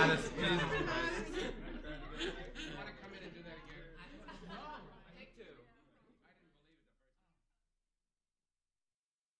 Honest